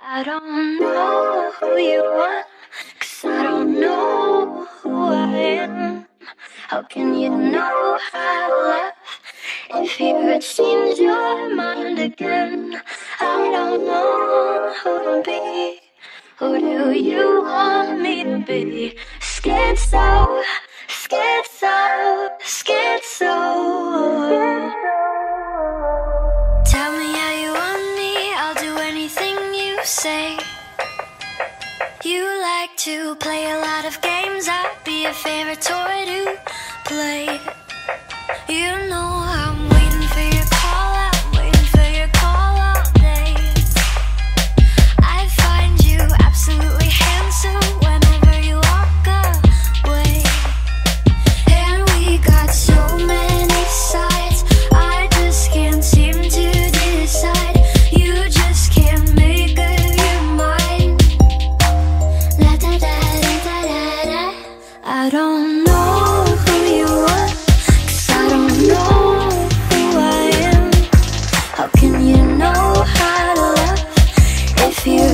I don't know who you are, cause I don't know who I am. How can you know how I love if you had changed your mind again? I don't know who to be. Who do you want me to be? Scared so, scared say you like to play a lot of games. I'd be a favorite toy to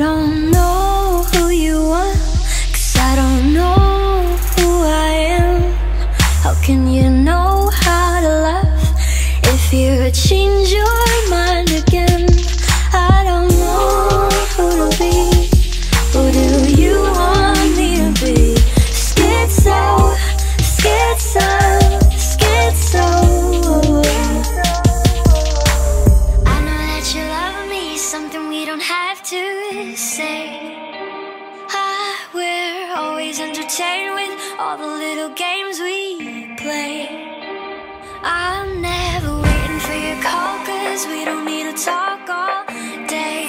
out Entertain with all the little games we play. I'm never waiting for your call, cause we don't need to talk all day.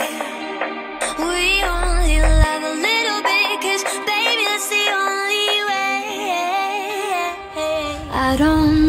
We only love a little bit, cause baby, that's the only way. I don't